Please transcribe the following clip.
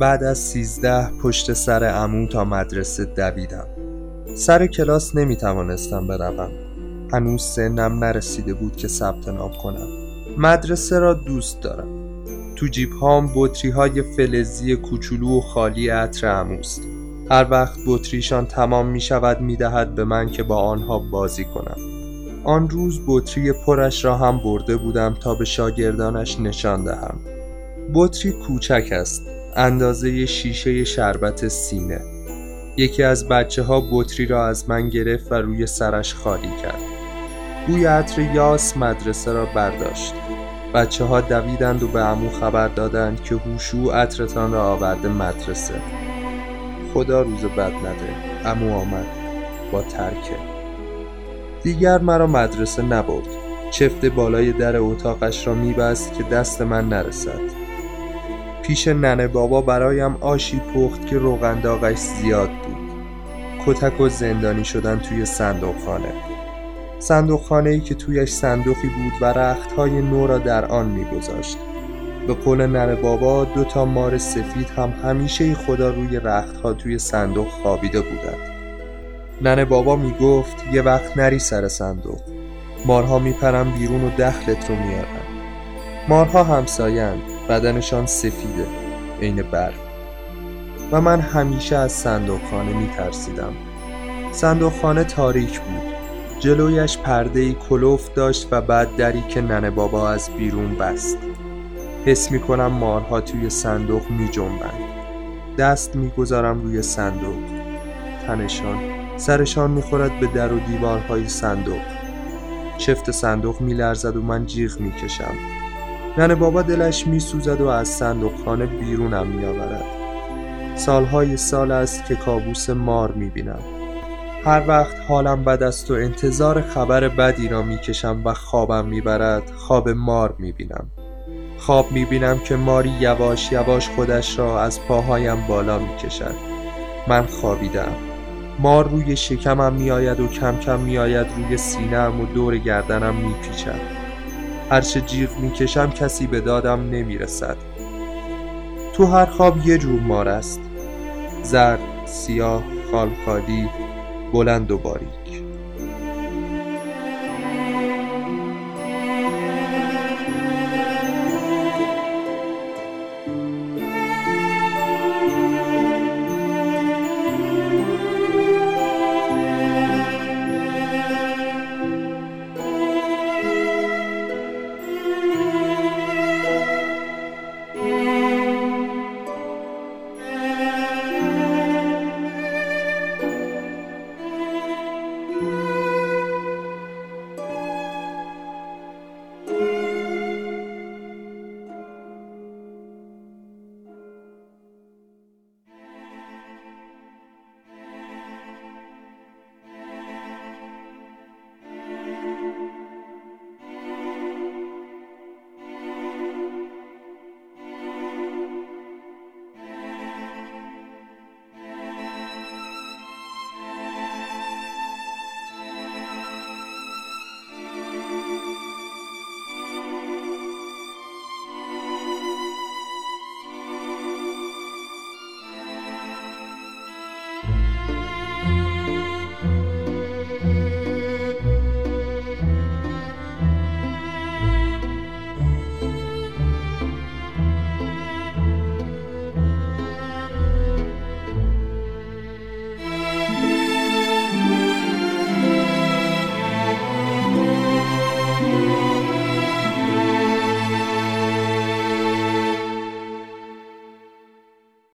بعد از سیزده پشت سر عمو تا مدرسه دویدم. سر کلاس نمی توانستم بروم. هنوز سنم نرسیده بود که ثبت نام کنم. مدرسه را دوست دارم. تو جیب هام بطری های فلزی کوچولو و خالی عطر عموست هر وقت بطریشان تمام می شود می دهد به من که با آنها بازی کنم. آن روز بطری پرش را هم برده بودم تا به شاگردانش نشان دهم. بطری کوچک است. اندازه شیشه شربت سینه. یکی از بچه ها بطری را از من گرفت و روی سرش خالی کرد. بوی عطر یاس مدرسه را برداشت. بچه ها دویدند و به امو خبر دادند که هوشو عطرتان را آورده مدرسه. خدا روز بد نده. امو آمد. با ترکه دیگر مرا مدرسه نبرد. چفت بالای در اتاقش را میبست که دست من نرسد. پیش ننه بابا برایم آشی پخت که روغن داغش زیاد بود. کتک و زندانی شدن توی صندوق خانه صندوق خانه ای که تویش صندوقی بود و رخت های نو را در آن میگذاشت. به قول ننه بابا دو تا مار سفید هم همیشه خدا روی رخت ها توی صندوق خوابیده بودند. ننه بابا می‌گفت یه وقت نری سر صندوق. مارها میپرن بیرون و دخلت رو میارن. مارها همسایند بدنشان سفیده عین برف و من همیشه از صندوقخانه می ترسیدم صندوقخانه تاریک بود. جلویش پرده کلوف داشت و بعد دری که ننه بابا از بیرون بست. حس می کنم مارها توی صندوق می جنبند دست می گذارم روی صندوق. تنشان. سرشان می خورد به در و دیوارهای صندوق. چفت صندوق می لرزد و من جیغ می کشم ننه بابا دلش می سوزد و از صندوقخانه بیرونم می آورد. سالهای سال است که کابوس مار می بینم. هر وقت حالم بد است و انتظار خبر بدی را می کشم و خوابم می برد خواب مار می بینم. خواب می بینم که ماری یواش یواش خودش را از پاهایم بالا می کشد. من خوابیدم. مار روی شکمم می آید و کم کم می آید روی سینم و دور گردنم می پیچد. هرچه جیغ می‌کشم کسی به دادم نمی‌رسد. تو هر خواب یه جور مار است. زرد، سیاه، خالخالی، بلند و باریک.